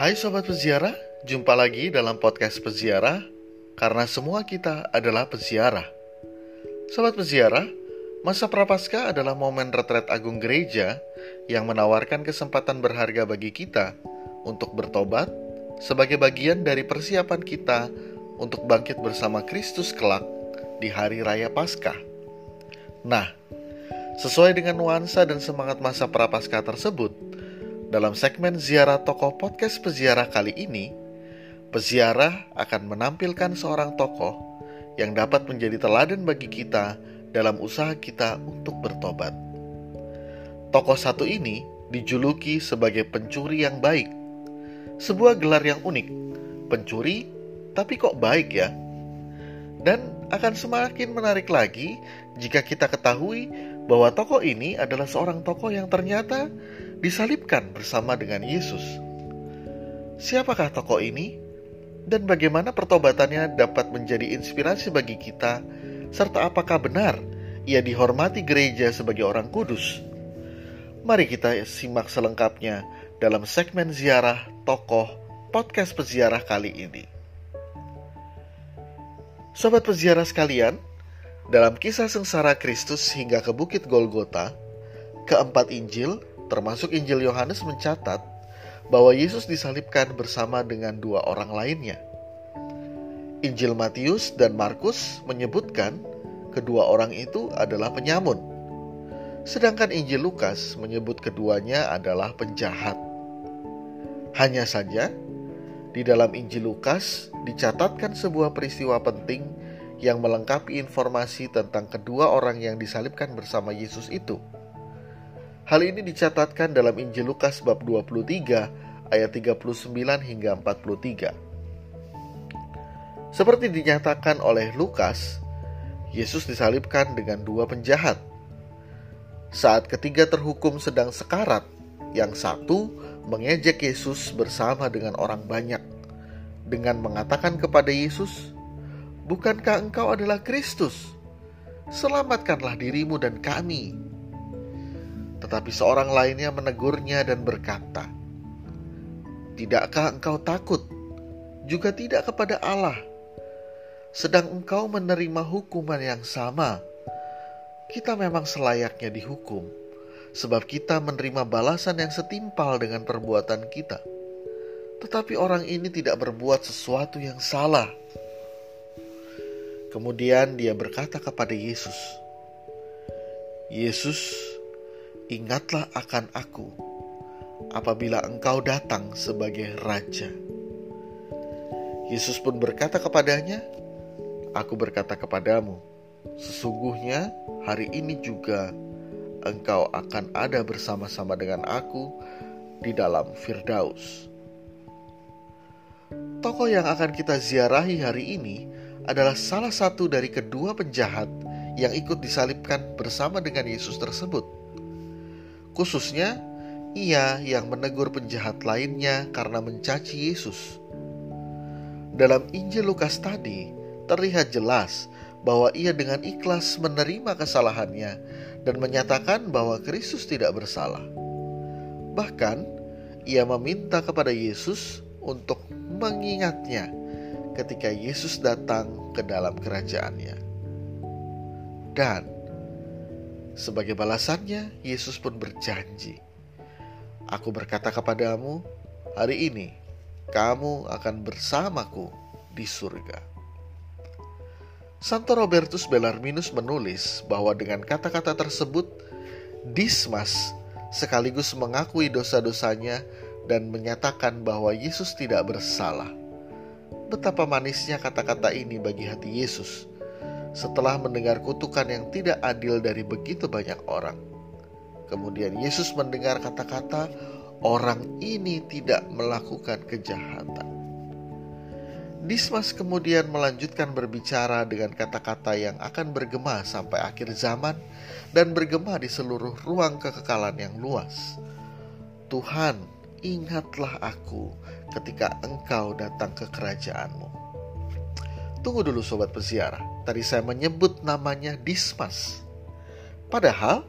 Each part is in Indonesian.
Hai Sobat Peziarah, jumpa lagi dalam podcast Peziarah Karena semua kita adalah peziarah. Sobat Peziarah, masa Prapaskah adalah momen retret agung gereja Yang menawarkan kesempatan berharga bagi kita Untuk bertobat sebagai bagian dari persiapan kita Untuk bangkit bersama Kristus kelak di hari raya Paskah. Nah, sesuai dengan nuansa dan semangat masa Prapaskah tersebut dalam segmen ziarah tokoh podcast peziarah kali ini, peziarah akan menampilkan seorang tokoh yang dapat menjadi teladan bagi kita dalam usaha kita untuk bertobat. Tokoh satu ini dijuluki sebagai pencuri yang baik. Sebuah gelar yang unik. Pencuri, tapi kok baik ya? Dan akan semakin menarik lagi jika kita ketahui bahwa tokoh ini adalah seorang tokoh yang ternyata disalibkan bersama dengan Yesus. Siapakah tokoh ini? Dan bagaimana pertobatannya dapat menjadi inspirasi bagi kita? Serta apakah benar ia dihormati gereja sebagai orang kudus? Mari kita simak selengkapnya dalam segmen ziarah tokoh podcast peziarah kali ini. Sobat peziarah sekalian, dalam kisah sengsara Kristus hingga ke Bukit Golgota, keempat Injil termasuk Injil Yohanes mencatat bahwa Yesus disalibkan bersama dengan dua orang lainnya. Injil Matius dan Markus menyebutkan kedua orang itu adalah penyamun. Sedangkan Injil Lukas menyebut keduanya adalah penjahat. Hanya saja, di dalam Injil Lukas dicatatkan sebuah peristiwa penting yang melengkapi informasi tentang kedua orang yang disalibkan bersama Yesus itu. Hal ini dicatatkan dalam Injil Lukas bab 23 ayat 39 hingga 43. Seperti dinyatakan oleh Lukas, Yesus disalibkan dengan dua penjahat. Saat ketiga terhukum sedang sekarat, yang satu mengejek Yesus bersama dengan orang banyak dengan mengatakan kepada Yesus, "Bukankah engkau adalah Kristus? Selamatkanlah dirimu dan kami." Tetapi seorang lainnya menegurnya dan berkata, "Tidakkah engkau takut juga tidak kepada Allah, sedang engkau menerima hukuman yang sama? Kita memang selayaknya dihukum, sebab kita menerima balasan yang setimpal dengan perbuatan kita." Tetapi orang ini tidak berbuat sesuatu yang salah. Kemudian dia berkata kepada Yesus, "Yesus, ingatlah akan aku apabila engkau datang sebagai raja. Yesus pun berkata kepadanya, Aku berkata kepadamu, sesungguhnya hari ini juga engkau akan ada bersama-sama dengan aku di dalam Firdaus. Tokoh yang akan kita ziarahi hari ini adalah salah satu dari kedua penjahat yang ikut disalibkan bersama dengan Yesus tersebut. Khususnya, ia yang menegur penjahat lainnya karena mencaci Yesus. Dalam Injil Lukas tadi, terlihat jelas bahwa ia dengan ikhlas menerima kesalahannya dan menyatakan bahwa Kristus tidak bersalah. Bahkan, ia meminta kepada Yesus untuk mengingatnya ketika Yesus datang ke dalam kerajaannya. Dan sebagai balasannya, Yesus pun berjanji, "Aku berkata kepadamu, hari ini kamu akan bersamaku di surga." Santo Robertus Bellarminus menulis bahwa dengan kata-kata tersebut, Dismas sekaligus mengakui dosa-dosanya dan menyatakan bahwa Yesus tidak bersalah. Betapa manisnya kata-kata ini bagi hati Yesus setelah mendengar kutukan yang tidak adil dari begitu banyak orang. Kemudian Yesus mendengar kata-kata, "Orang ini tidak melakukan kejahatan." Dismas kemudian melanjutkan berbicara dengan kata-kata yang akan bergema sampai akhir zaman dan bergema di seluruh ruang kekekalan yang luas. Tuhan, ingatlah aku ketika engkau datang ke kerajaanmu. Tunggu dulu sobat peziarah. Tadi saya menyebut namanya Dismas. Padahal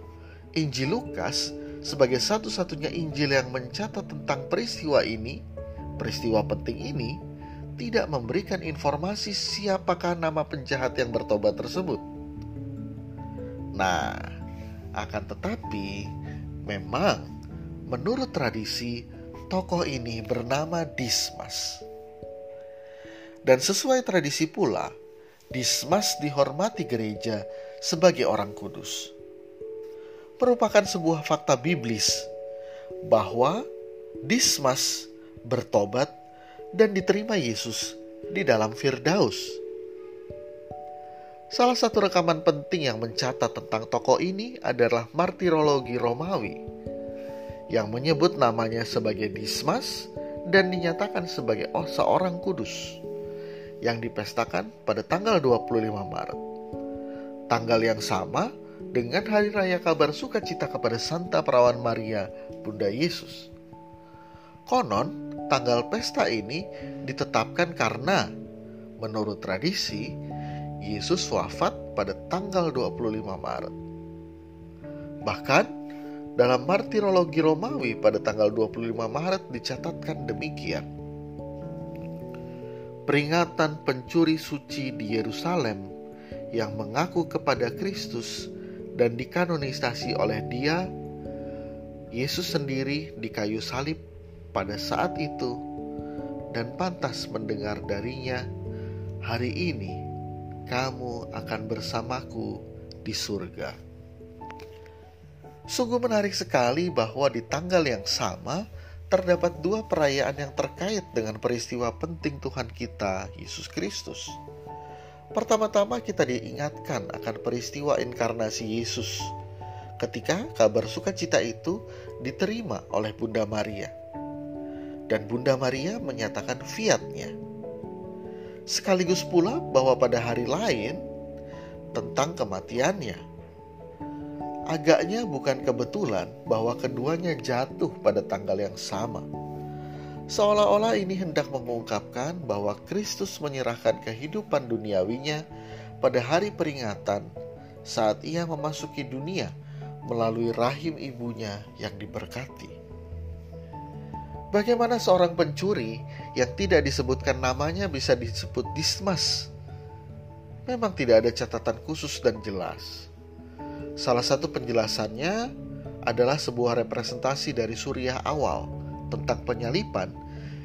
Injil Lukas sebagai satu-satunya Injil yang mencatat tentang peristiwa ini peristiwa penting ini tidak memberikan informasi siapakah nama penjahat yang bertobat tersebut. Nah, akan tetapi memang menurut tradisi tokoh ini bernama Dismas. Dan sesuai tradisi pula, Dismas dihormati gereja sebagai orang kudus. Merupakan sebuah fakta biblis bahwa Dismas bertobat dan diterima Yesus di dalam Firdaus. Salah satu rekaman penting yang mencatat tentang tokoh ini adalah martirologi Romawi yang menyebut namanya sebagai Dismas dan dinyatakan sebagai oh, seorang kudus yang dipestakan pada tanggal 25 Maret. Tanggal yang sama dengan hari raya kabar sukacita kepada Santa Perawan Maria, Bunda Yesus. Konon, tanggal pesta ini ditetapkan karena menurut tradisi Yesus wafat pada tanggal 25 Maret. Bahkan dalam martirologi Romawi pada tanggal 25 Maret dicatatkan demikian. Peringatan pencuri suci di Yerusalem yang mengaku kepada Kristus dan dikanonisasi oleh dia, Yesus sendiri di kayu salib pada saat itu dan pantas mendengar darinya, "Hari ini kamu akan bersamaku di surga." Sungguh menarik sekali bahwa di tanggal yang sama terdapat dua perayaan yang terkait dengan peristiwa penting Tuhan kita, Yesus Kristus. Pertama-tama kita diingatkan akan peristiwa inkarnasi Yesus ketika kabar sukacita itu diterima oleh Bunda Maria dan Bunda Maria menyatakan fiatnya. Sekaligus pula bahwa pada hari lain tentang kematiannya. Agaknya bukan kebetulan bahwa keduanya jatuh pada tanggal yang sama. Seolah-olah ini hendak mengungkapkan bahwa Kristus menyerahkan kehidupan duniawinya pada hari peringatan saat ia memasuki dunia melalui rahim ibunya yang diberkati. Bagaimana seorang pencuri yang tidak disebutkan namanya bisa disebut Dismas? Memang tidak ada catatan khusus dan jelas. Salah satu penjelasannya adalah sebuah representasi dari Suriah awal tentang penyalipan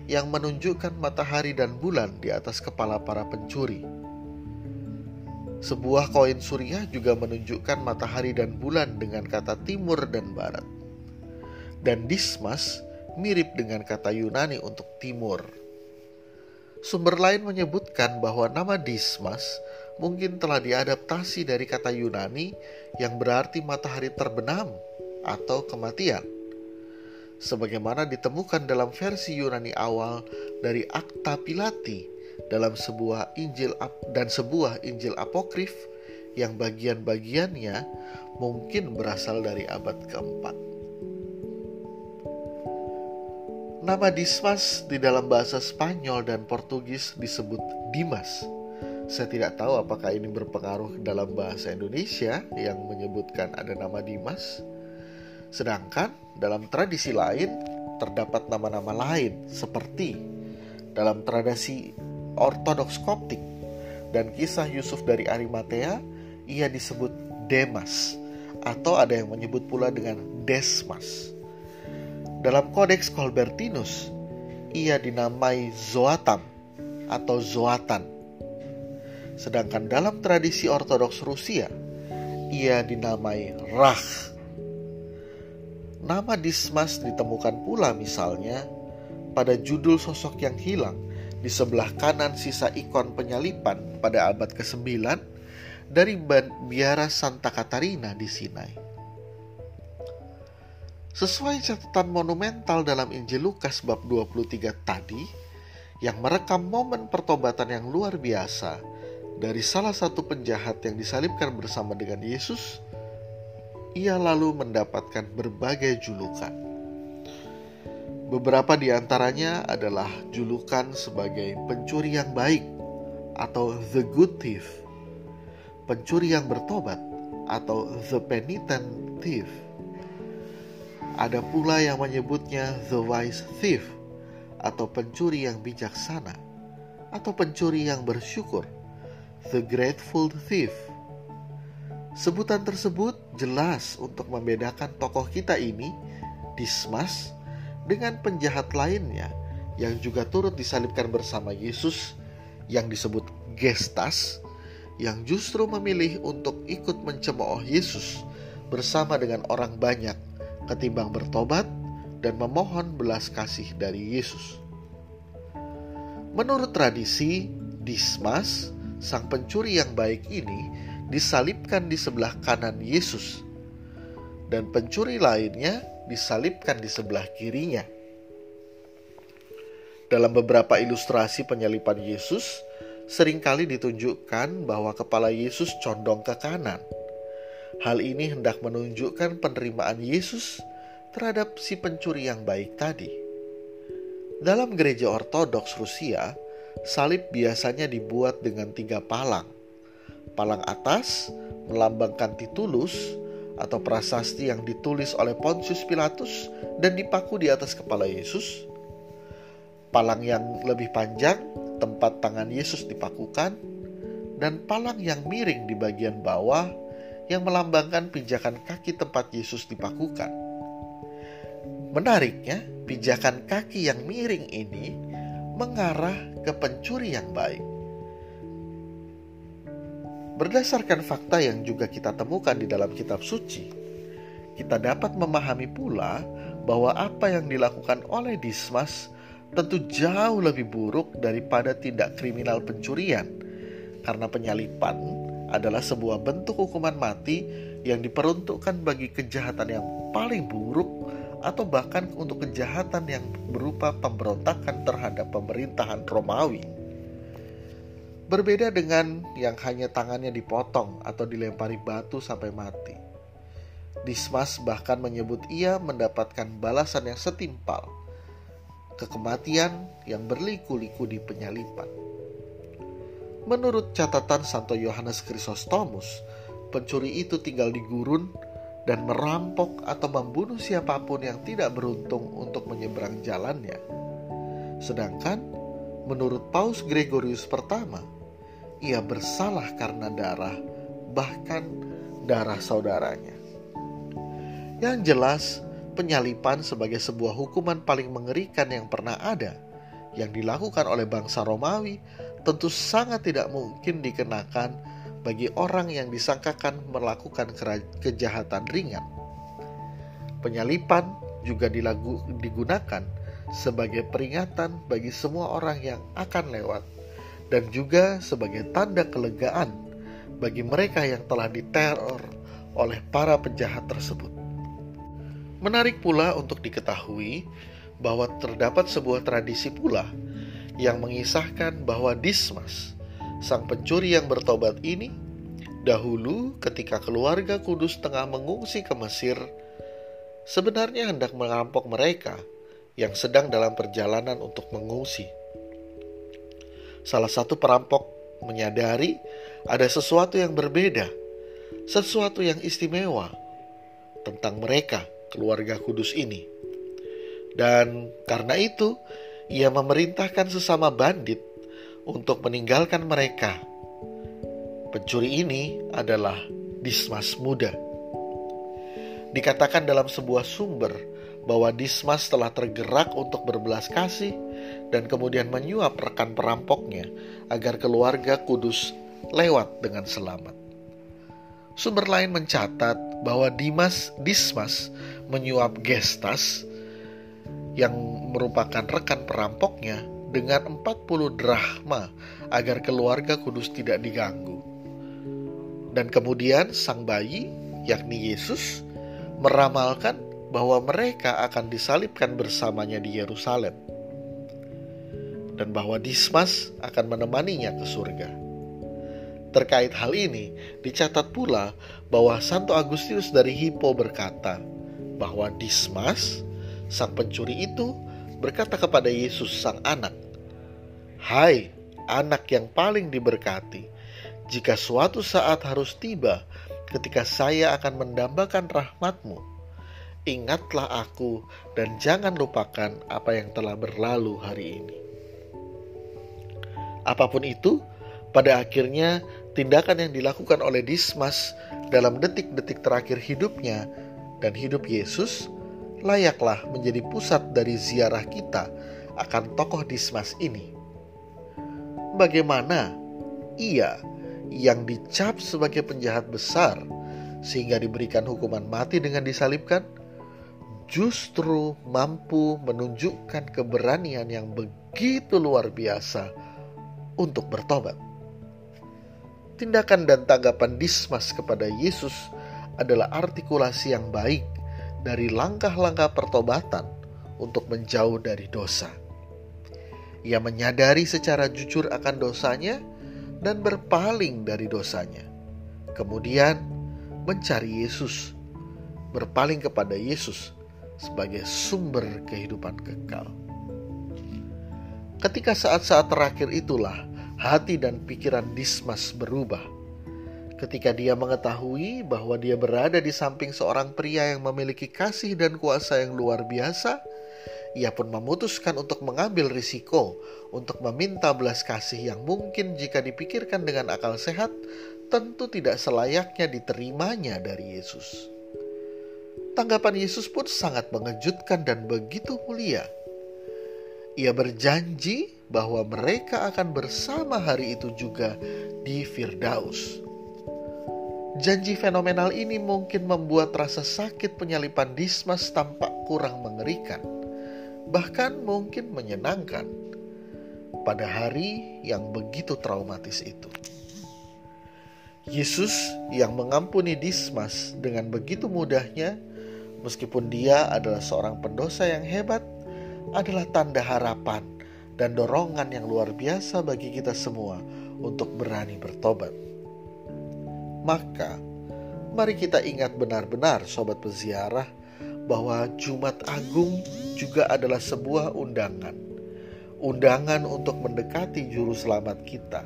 yang menunjukkan matahari dan bulan di atas kepala para pencuri. Sebuah koin Suriah juga menunjukkan matahari dan bulan dengan kata timur dan barat. Dan Dismas mirip dengan kata Yunani untuk timur. Sumber lain menyebutkan bahwa nama Dismas mungkin telah diadaptasi dari kata Yunani yang berarti matahari terbenam atau kematian. Sebagaimana ditemukan dalam versi Yunani awal dari Akta Pilati dalam sebuah Injil dan sebuah Injil apokrif yang bagian-bagiannya mungkin berasal dari abad keempat. Nama Dismas di dalam bahasa Spanyol dan Portugis disebut Dimas. Saya tidak tahu apakah ini berpengaruh dalam bahasa Indonesia yang menyebutkan ada nama Dimas. Sedangkan dalam tradisi lain terdapat nama-nama lain seperti dalam tradisi Ortodoks Koptik dan kisah Yusuf dari Arimatea ia disebut Demas atau ada yang menyebut pula dengan Desmas. Dalam Kodeks Colbertinus, ia dinamai Zoatam atau Zoatan. Sedangkan dalam tradisi Ortodoks Rusia, ia dinamai Rach. Nama Dismas ditemukan pula misalnya pada judul sosok yang hilang di sebelah kanan sisa ikon penyalipan pada abad ke-9 dari biara Santa Katarina di Sinai. Sesuai catatan monumental dalam Injil Lukas bab 23 tadi, yang merekam momen pertobatan yang luar biasa dari salah satu penjahat yang disalibkan bersama dengan Yesus, ia lalu mendapatkan berbagai julukan. Beberapa di antaranya adalah julukan sebagai pencuri yang baik atau the good thief, pencuri yang bertobat atau the penitent thief, ada pula yang menyebutnya the wise thief atau pencuri yang bijaksana, atau pencuri yang bersyukur, the grateful thief. Sebutan tersebut jelas untuk membedakan tokoh kita ini, Dismas, dengan penjahat lainnya yang juga turut disalibkan bersama Yesus yang disebut Gestas yang justru memilih untuk ikut mencemooh Yesus bersama dengan orang banyak ketimbang bertobat dan memohon belas kasih dari Yesus. Menurut tradisi, Dismas, sang pencuri yang baik ini, disalibkan di sebelah kanan Yesus, dan pencuri lainnya disalibkan di sebelah kirinya. Dalam beberapa ilustrasi penyalipan Yesus, sering kali ditunjukkan bahwa kepala Yesus condong ke kanan. Hal ini hendak menunjukkan penerimaan Yesus terhadap si pencuri yang baik tadi. Dalam gereja Ortodoks Rusia, salib biasanya dibuat dengan tiga palang. Palang atas melambangkan titulus atau prasasti yang ditulis oleh Pontius Pilatus dan dipaku di atas kepala Yesus. Palang yang lebih panjang tempat tangan Yesus dipakukan, dan palang yang miring di bagian bawah yang melambangkan pijakan kaki tempat Yesus dipakukan. Menariknya, pijakan kaki yang miring ini mengarah ke pencuri yang baik. Berdasarkan fakta yang juga kita temukan di dalam kitab suci, kita dapat memahami pula bahwa apa yang dilakukan oleh Dismas tentu jauh lebih buruk daripada tindak kriminal pencurian, karena penyalipan adalah sebuah bentuk hukuman mati yang diperuntukkan bagi kejahatan yang paling buruk atau bahkan untuk kejahatan yang berupa pemberontakan terhadap pemerintahan Romawi. Berbeda dengan yang hanya tangannya dipotong atau dilempari batu sampai mati. Dismas bahkan menyebut ia mendapatkan balasan yang setimpal kekematian yang berliku-liku di penyalipan. Menurut catatan Santo Yohanes Chrysostomus, pencuri itu tinggal di gurun dan merampok atau membunuh siapa pun yang tidak beruntung untuk menyeberang jalannya. Sedangkan menurut Paus Gregorius pertama, ia bersalah karena darah, bahkan darah saudaranya. Yang jelas, penyalipan sebagai sebuah hukuman paling mengerikan yang pernah ada yang dilakukan oleh bangsa Romawi tentu sangat tidak mungkin dikenakan bagi orang yang disangkakan melakukan kejahatan ringan. Penyalipan juga dilagu, digunakan sebagai peringatan bagi semua orang yang akan lewat dan juga sebagai tanda kelegaan bagi mereka yang telah diteror oleh para penjahat tersebut. Menarik pula untuk diketahui bahwa terdapat sebuah tradisi pula yang mengisahkan bahwa Dismas, sang pencuri yang bertobat ini, dahulu ketika keluarga kudus tengah mengungsi ke Mesir, sebenarnya hendak merampok mereka yang sedang dalam perjalanan untuk mengungsi. Salah satu perampok menyadari ada sesuatu yang berbeda, sesuatu yang istimewa tentang mereka keluarga kudus ini. Dan karena itu, ia memerintahkan sesama bandit untuk meninggalkan mereka. Pencuri ini adalah Dismas muda. Dikatakan dalam sebuah sumber bahwa Dismas telah tergerak untuk berbelas kasih dan kemudian menyuap rekan perampoknya agar keluarga kudus lewat dengan selamat. Sumber lain mencatat bahwa Dimas Dismas menyuap Gestas yang merupakan rekan perampoknya dengan 40 drahma agar keluarga kudus tidak diganggu. Dan kemudian sang bayi, yakni Yesus, meramalkan bahwa mereka akan disalibkan bersamanya di Yerusalem. Dan bahwa Dismas akan menemaninya ke surga. Terkait hal ini, dicatat pula bahwa Santo Agustinus dari Hippo berkata bahwa Dismas, sang pencuri itu, berkata kepada Yesus sang anak, Hai anak yang paling diberkati, jika suatu saat harus tiba ketika saya akan mendambakan rahmatmu, ingatlah aku dan jangan lupakan apa yang telah berlalu hari ini. Apa pun itu, pada akhirnya tindakan yang dilakukan oleh Dismas dalam detik-detik terakhir hidupnya dan hidup Yesus layaklah menjadi pusat dari ziarah kita akan tokoh Dismas ini. Bagaimana ia yang dicap sebagai penjahat besar sehingga diberikan hukuman mati dengan disalibkan justru mampu menunjukkan keberanian yang begitu luar biasa untuk bertobat. Tindakan dan tanggapan Dismas kepada Yesus adalah artikulasi yang baik dari langkah-langkah pertobatan untuk menjauh dari dosa. Ia menyadari secara jujur akan dosanya dan berpaling dari dosanya. Kemudian mencari Yesus, berpaling kepada Yesus sebagai sumber kehidupan kekal. Ketika saat-saat terakhir itulah hati dan pikiran Dismas berubah. Ketika dia mengetahui bahwa dia berada di samping seorang pria yang memiliki kasih dan kuasa yang luar biasa, ia pun memutuskan untuk mengambil risiko untuk meminta belas kasih yang mungkin jika dipikirkan dengan akal sehat tentu tidak selayaknya diterimanya dari Yesus. Tanggapan Yesus pun sangat mengejutkan dan begitu mulia. Ia berjanji bahwa mereka akan bersama hari itu juga di Firdaus. Janji fenomenal ini mungkin membuat rasa sakit penyalipan Dismas tampak kurang mengerikan, bahkan mungkin menyenangkan pada hari yang begitu traumatis itu. Yesus yang mengampuni Dismas dengan begitu mudahnya meskipun dia adalah seorang pendosa yang hebat, adalah tanda harapan dan dorongan yang luar biasa bagi kita semua untuk berani bertobat. Maka, mari kita ingat benar-benar, sobat peziarah, bahwa Jumat Agung juga adalah sebuah undangan. Undangan untuk mendekati Juru Selamat kita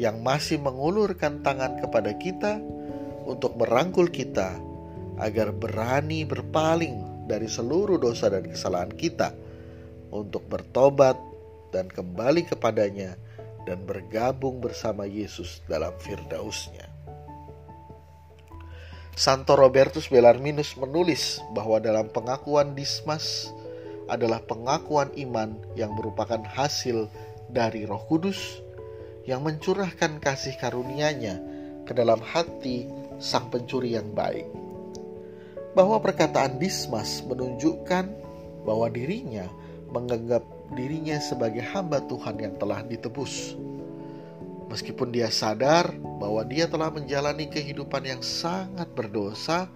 yang masih mengulurkan tangan kepada kita untuk merangkul kita agar berani berpaling dari seluruh dosa dan kesalahan kita untuk bertobat dan kembali kepadanya dan bergabung bersama Yesus dalam firdausnya. Santo Robertus Bellarminus menulis bahwa dalam pengakuan Dismas adalah pengakuan iman yang merupakan hasil dari Roh Kudus yang mencurahkan kasih karunia-Nya ke dalam hati sang pencuri yang baik bahwa perkataan Dismas menunjukkan bahwa dirinya menganggap dirinya sebagai hamba Tuhan yang telah ditebus. Meskipun dia sadar bahwa dia telah menjalani kehidupan yang sangat berdosa,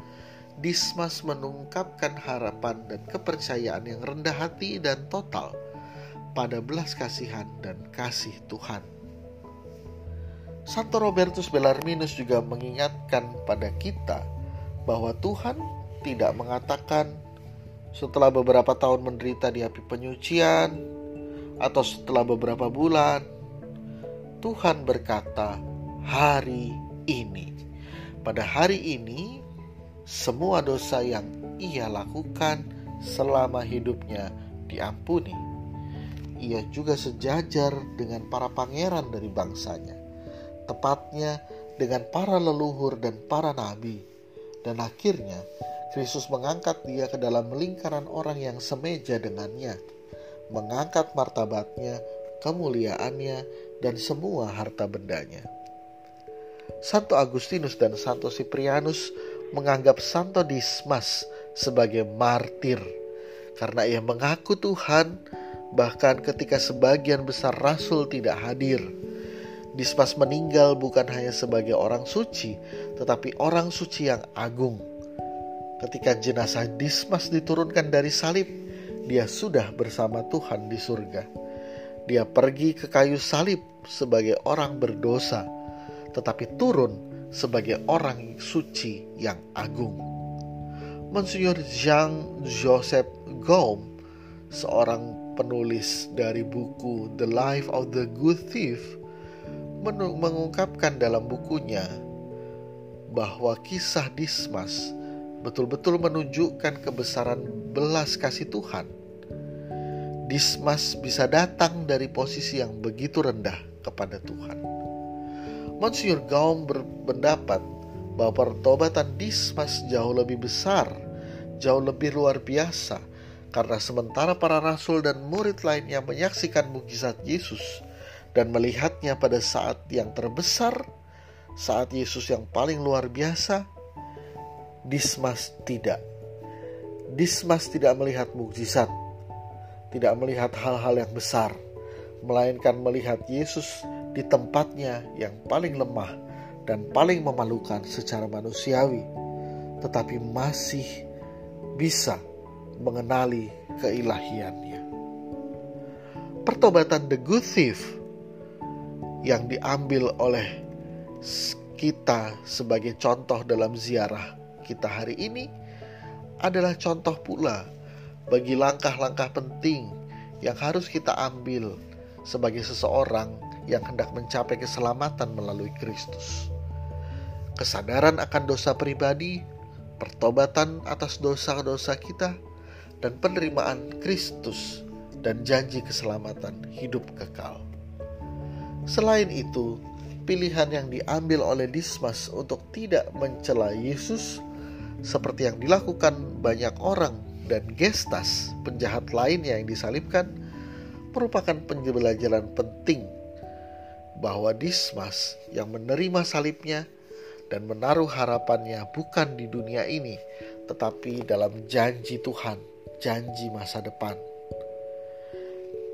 Dismas menungkapkan harapan dan kepercayaan yang rendah hati dan total pada belas kasihan dan kasih Tuhan. Santo Robertus Bellarminus juga mengingatkan pada kita bahwa Tuhan tidak mengatakan setelah beberapa tahun menderita di api penyucian atau setelah beberapa bulan. Tuhan berkata, "Hari ini, pada hari ini, semua dosa yang ia lakukan selama hidupnya diampuni." Ia juga sejajar dengan para pangeran dari bangsanya, tepatnya dengan para leluhur dan para nabi, dan akhirnya Kristus mengangkat dia ke dalam lingkaran orang yang semeja dengannya, mengangkat martabatnya, kemuliaannya, dan semua harta bendanya. Santo Agustinus dan Santo Siprianus menganggap Santo Dismas sebagai martir karena ia mengaku Tuhan bahkan ketika sebagian besar rasul tidak hadir. Dismas meninggal bukan hanya sebagai orang suci, tetapi orang suci yang agung Ketika jenazah Dismas diturunkan dari salib, dia sudah bersama Tuhan di surga. Dia pergi ke kayu salib sebagai orang berdosa, tetapi turun sebagai orang suci yang agung. Monsignor Jean-Joseph Gaume, seorang penulis dari buku The Life of the Good Thief, mengungkapkan dalam bukunya bahwa kisah Dismas betul-betul menunjukkan kebesaran belas kasih Tuhan, Dismas bisa datang dari posisi yang begitu rendah kepada Tuhan. Monsieur Gaum berpendapat bahwa pertobatan Dismas jauh lebih besar, jauh lebih luar biasa, karena sementara para rasul dan murid lainnya menyaksikan mukjizat Yesus dan melihatnya pada saat yang terbesar, saat Yesus yang paling luar biasa, Dismas tidak. Dismas tidak melihat mukjizat, tidak melihat hal-hal yang besar, melainkan melihat Yesus di tempatnya yang paling lemah dan paling memalukan secara manusiawi, tetapi masih bisa mengenali keilahiannya. Pertobatan The Good Thief yang diambil oleh kita sebagai contoh dalam ziarah kita hari ini adalah contoh pula bagi langkah-langkah penting yang harus kita ambil sebagai seseorang yang hendak mencapai keselamatan melalui Kristus. Kesadaran akan dosa pribadi, pertobatan atas dosa-dosa kita, dan penerimaan Kristus dan janji keselamatan hidup kekal. Selain itu, pilihan yang diambil oleh Dismas untuk tidak mencela Yesus seperti yang dilakukan banyak orang dan gestas penjahat lainnya yang disalibkan merupakan penjelajahan penting bahwa Dismas yang menerima salibnya dan menaruh harapannya bukan di dunia ini tetapi dalam janji Tuhan, janji masa depan.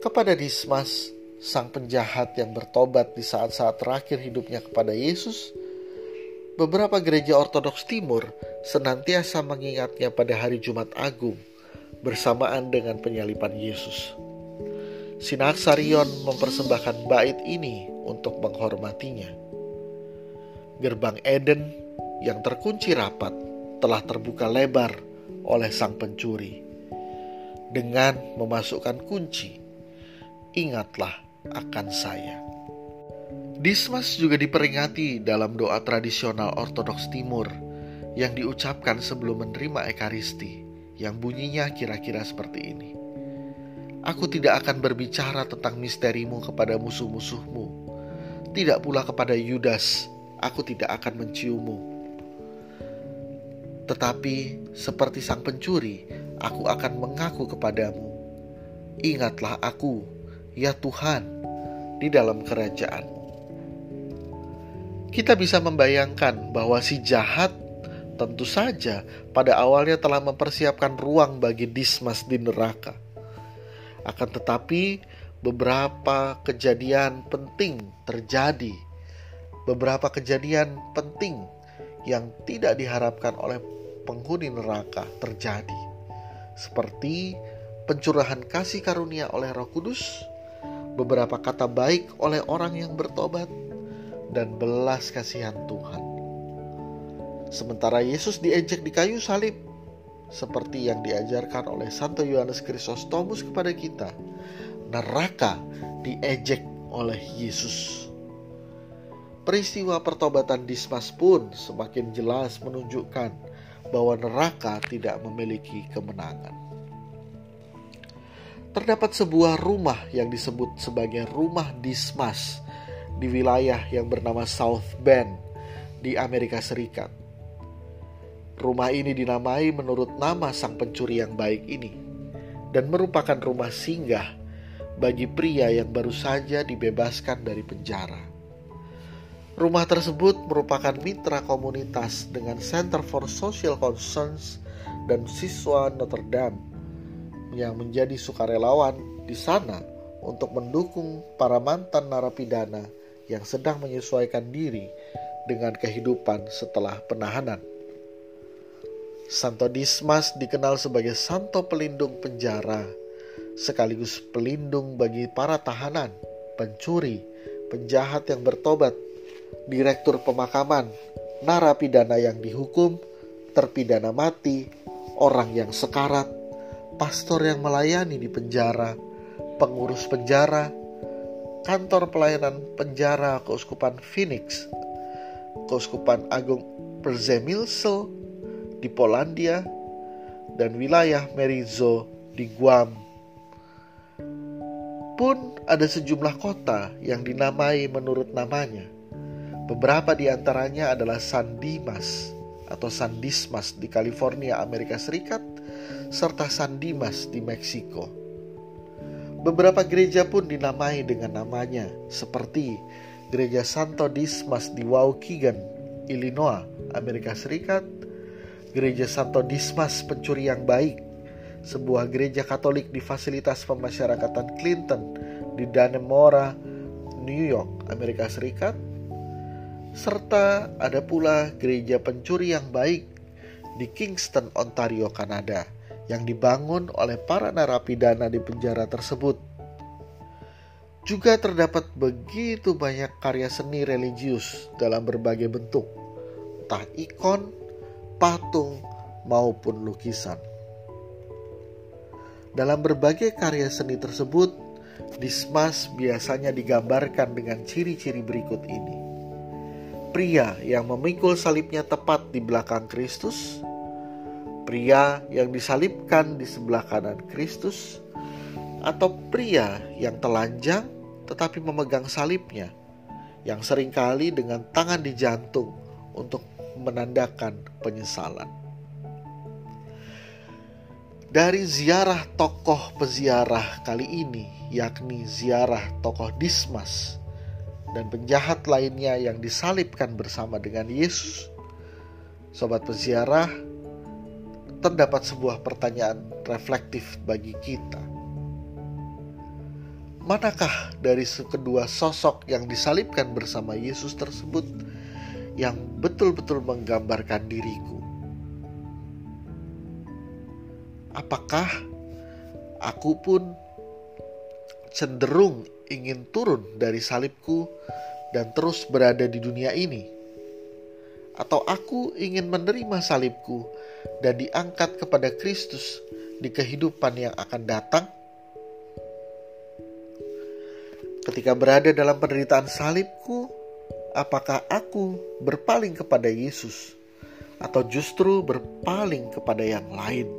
Kepada Dismas, sang penjahat yang bertobat di saat-saat terakhir hidupnya kepada Yesus, beberapa gereja Ortodoks Timur senantiasa mengingatnya pada hari Jumat Agung bersamaan dengan penyalipan Yesus. Sinaksarion mempersembahkan bait ini untuk menghormatinya. Gerbang Eden yang terkunci rapat telah terbuka lebar oleh sang pencuri. Dengan memasukkan kunci, ingatlah akan saya. Dismas juga diperingati dalam doa tradisional Ortodoks Timur yang diucapkan sebelum menerima Ekaristi, yang bunyinya kira-kira seperti ini. Aku tidak akan berbicara tentang misterimu kepada musuh-musuhmu, tidak pula kepada Yudas, aku tidak akan menciummu. Tetapi seperti sang pencuri, aku akan mengaku kepadamu, ingatlah aku, ya Tuhan, di dalam kerajaanmu. Kita bisa membayangkan bahwa si jahat tentu saja pada awalnya telah mempersiapkan ruang bagi Dismas di neraka. Akan tetapi, beberapa kejadian penting terjadi. Beberapa kejadian penting yang tidak diharapkan oleh penghuni neraka terjadi. Seperti pencurahan kasih karunia oleh Roh Kudus, beberapa kata baik oleh orang yang bertobat, dan belas kasihan Tuhan. Sementara Yesus diejek di kayu salib, seperti yang diajarkan oleh Santo Yohanes Chrysostomus kepada kita, neraka diejek oleh Yesus. Peristiwa pertobatan Dismas pun semakin jelas menunjukkan bahwa neraka tidak memiliki kemenangan. Terdapat sebuah rumah yang disebut sebagai rumah Dismas di wilayah yang bernama South Bend di Amerika Serikat. Rumah ini dinamai menurut nama sang pencuri yang baik ini dan merupakan rumah singgah bagi pria yang baru saja dibebaskan dari penjara. Rumah tersebut merupakan mitra komunitas dengan Center for Social Concerns dan siswa Notre Dame yang menjadi sukarelawan di sana untuk mendukung para mantan narapidana yang sedang menyesuaikan diri dengan kehidupan setelah penahanan. Santo Dismas dikenal sebagai santo pelindung penjara, sekaligus pelindung bagi para tahanan, pencuri, penjahat yang bertobat, direktur pemakaman, narapidana yang dihukum, terpidana mati, orang yang sekarat, pastor yang melayani di penjara, pengurus penjara, kantor pelayanan penjara Keuskupan Phoenix, Keuskupan Agung Perzemilsel, di Polandia dan wilayah Merizo di Guam. Pun ada sejumlah kota yang dinamai menurut namanya. Beberapa di antaranya adalah San Dimas atau San Dismas di California, Amerika Serikat, serta San Dimas di Meksiko. Beberapa gereja pun dinamai dengan namanya, seperti Gereja Santo Dismas di Waukegan, Illinois, Amerika Serikat, Gereja Santo Dismas Pencuri yang Baik, sebuah gereja Katolik di fasilitas pemasyarakatan Clinton di Dannemora, New York, Amerika Serikat, serta ada pula gereja pencuri yang baik di Kingston, Ontario, Kanada, yang dibangun oleh para narapidana di penjara tersebut. Juga terdapat begitu banyak karya seni religius dalam berbagai bentuk, entah ikon, patung, maupun lukisan. Dalam berbagai karya seni tersebut, Dismas biasanya digambarkan dengan ciri-ciri berikut ini. Pria yang memikul salibnya tepat di belakang Kristus, pria yang disalibkan di sebelah kanan Kristus, atau pria yang telanjang tetapi memegang salibnya, yang sering kali dengan tangan di jantung untuk menandakan penyesalan. Dari ziarah tokoh peziarah kali ini, yakni ziarah tokoh Dismas dan penjahat lainnya yang disalibkan bersama dengan Yesus, sobat peziarah, terdapat sebuah pertanyaan reflektif bagi kita Manakah dari kedua sosok yang disalibkan bersama Yesus tersebut yang betul-betul menggambarkan diriku? Apakah aku pun cenderung ingin turun dari salibku dan terus berada di dunia ini? Atau aku ingin menerima salibku dan diangkat kepada Kristus di kehidupan yang akan datang? Ketika berada dalam penderitaan salibku, apakah aku berpaling kepada Yesus atau justru berpaling kepada yang lain?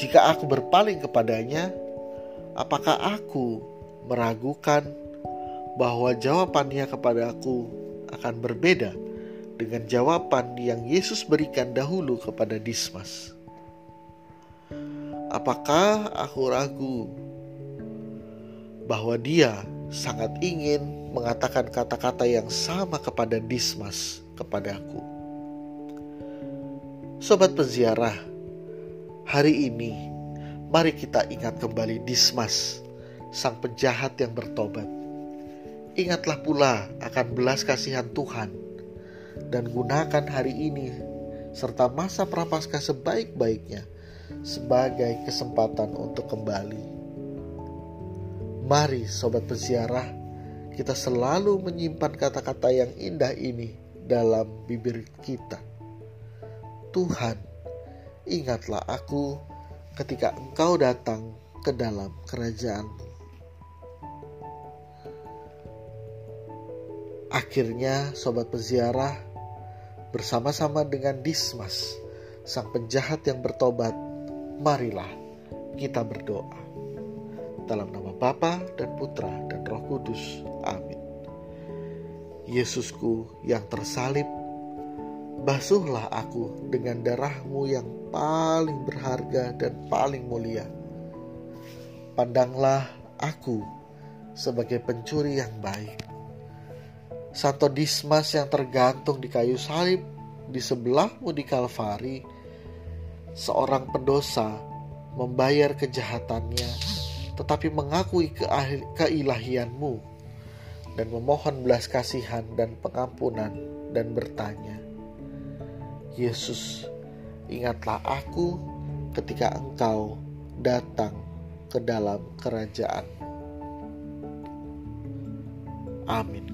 Jika aku berpaling kepadanya, apakah aku meragukan bahwa jawabannya kepada aku akan berbeda dengan jawaban yang Yesus berikan dahulu kepada Dismas? Apakah aku ragu bahwa dia sangat ingin mengatakan kata-kata yang sama kepada Dismas kepadaku. Sobat penziarah, hari ini mari kita ingat kembali Dismas, sang penjahat yang bertobat. Ingatlah pula akan belas kasihan Tuhan dan gunakan hari ini serta masa prapaskah sebaik-baiknya sebagai kesempatan untuk kembali Mari sobat peziarah, kita selalu menyimpan kata-kata yang indah ini dalam bibir kita. Tuhan, ingatlah aku ketika engkau datang ke dalam kerajaan. Akhirnya sobat peziarah bersama-sama dengan Dismas, sang penjahat yang bertobat, marilah kita berdoa. Dalam nama Bapa dan Putra dan Roh Kudus. Amin. Yesusku yang tersalib, basuhlah aku dengan darahmu yang paling berharga dan paling mulia. Pandanglah aku sebagai pencuri yang baik. Santo Dismas yang tergantung di kayu salib di sebelahmu di Kalvari, seorang pendosa membayar kejahatannya tetapi mengakui keilahianmu dan memohon belas kasihan dan pengampunan dan bertanya, Yesus, ingatlah aku ketika engkau datang ke dalam kerajaan. Amin.